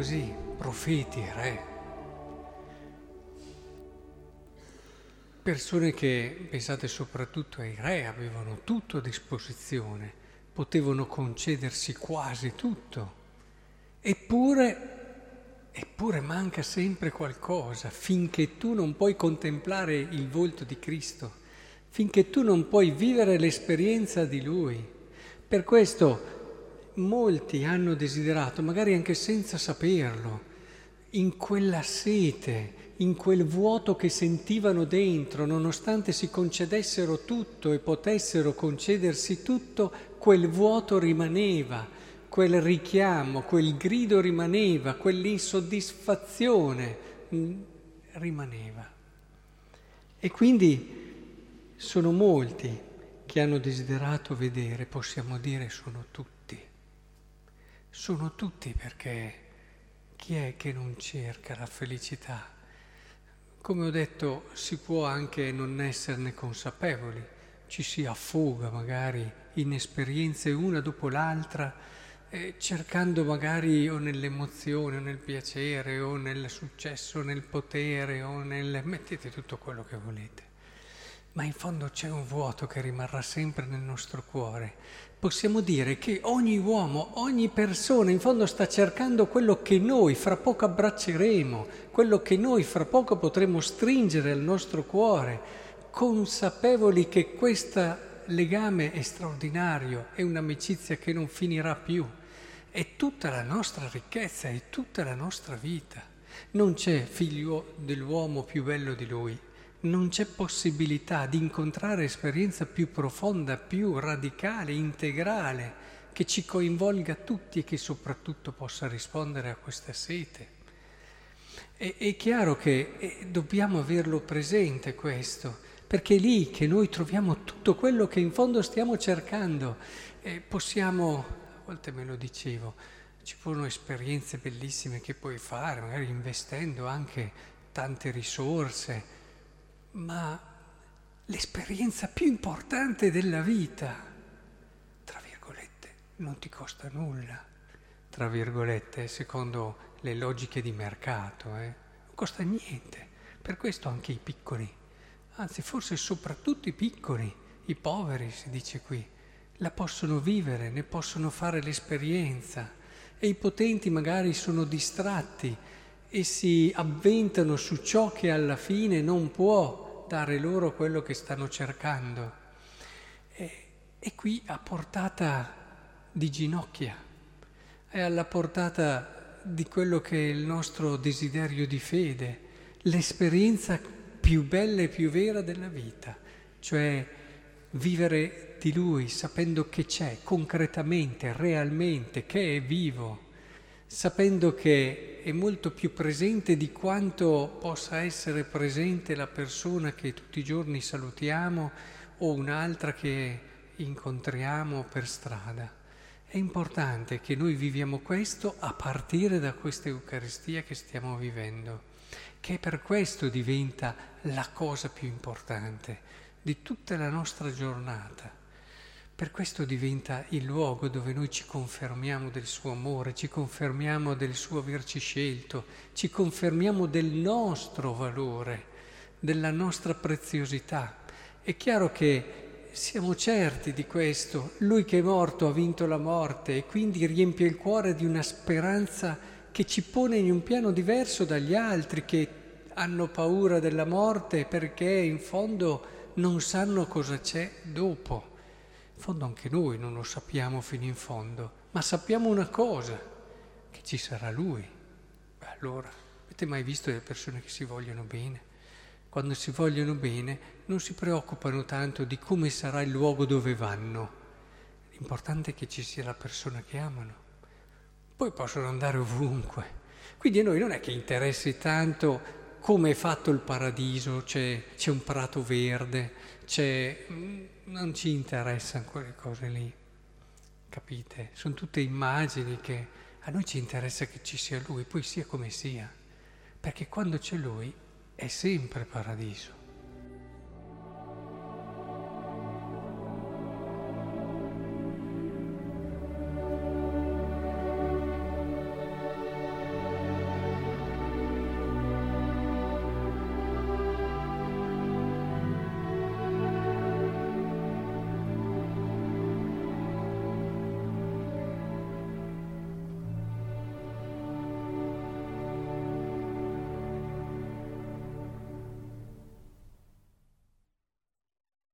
così, profeti, re. Persone che, pensate soprattutto ai re, avevano tutto a disposizione, potevano concedersi quasi tutto, eppure, eppure manca sempre qualcosa finché tu non puoi contemplare il volto di Cristo, finché tu non puoi vivere l'esperienza di Lui. Per questo molti hanno desiderato, magari anche senza saperlo, in quella sete, in quel vuoto che sentivano dentro, nonostante si concedessero tutto e potessero concedersi tutto, quel vuoto rimaneva, quel richiamo, quel grido rimaneva, quell'insoddisfazione mm, rimaneva. E quindi sono molti che hanno desiderato vedere, possiamo dire sono tutti. Sono tutti perché chi è che non cerca la felicità? Come ho detto, si può anche non esserne consapevoli, ci si affoga magari in esperienze una dopo l'altra, eh, cercando magari o nell'emozione o nel piacere o nel successo nel potere o nel... mettete tutto quello che volete. Ma in fondo c'è un vuoto che rimarrà sempre nel nostro cuore. Possiamo dire che ogni uomo, ogni persona in fondo sta cercando quello che noi fra poco abbracceremo, quello che noi fra poco potremo stringere al nostro cuore, consapevoli che questo legame è straordinario, è un'amicizia che non finirà più, è tutta la nostra ricchezza, è tutta la nostra vita. Non c'è figlio dell'uomo più bello di lui non c'è possibilità di incontrare esperienza più profonda, più radicale, integrale, che ci coinvolga tutti e che soprattutto possa rispondere a questa sete. E, è chiaro che eh, dobbiamo averlo presente questo, perché è lì che noi troviamo tutto quello che in fondo stiamo cercando. E possiamo, a volte me lo dicevo, ci furono esperienze bellissime che puoi fare, magari investendo anche tante risorse ma l'esperienza più importante della vita, tra virgolette, non ti costa nulla, tra virgolette, secondo le logiche di mercato, eh? non costa niente. Per questo anche i piccoli, anzi forse soprattutto i piccoli, i poveri si dice qui, la possono vivere, ne possono fare l'esperienza e i potenti magari sono distratti e si avventano su ciò che alla fine non può dare loro quello che stanno cercando. E, e qui a portata di ginocchia, è alla portata di quello che è il nostro desiderio di fede, l'esperienza più bella e più vera della vita, cioè vivere di Lui sapendo che c'è concretamente, realmente, che è vivo sapendo che è molto più presente di quanto possa essere presente la persona che tutti i giorni salutiamo o un'altra che incontriamo per strada. È importante che noi viviamo questo a partire da questa Eucaristia che stiamo vivendo, che per questo diventa la cosa più importante di tutta la nostra giornata. Per questo diventa il luogo dove noi ci confermiamo del suo amore, ci confermiamo del suo averci scelto, ci confermiamo del nostro valore, della nostra preziosità. È chiaro che siamo certi di questo. Lui che è morto ha vinto la morte e quindi riempie il cuore di una speranza che ci pone in un piano diverso dagli altri che hanno paura della morte perché in fondo non sanno cosa c'è dopo. Fondo anche noi non lo sappiamo fino in fondo, ma sappiamo una cosa, che ci sarà Lui. Beh, allora, avete mai visto le persone che si vogliono bene? Quando si vogliono bene non si preoccupano tanto di come sarà il luogo dove vanno. L'importante è che ci sia la persona che amano. Poi possono andare ovunque. Quindi a noi non è che interessi tanto come è fatto il paradiso, c'è, c'è un prato verde, mm, non ci interessano quelle cose lì, capite? Sono tutte immagini che a noi ci interessa che ci sia Lui, poi sia come sia, perché quando c'è Lui è sempre paradiso.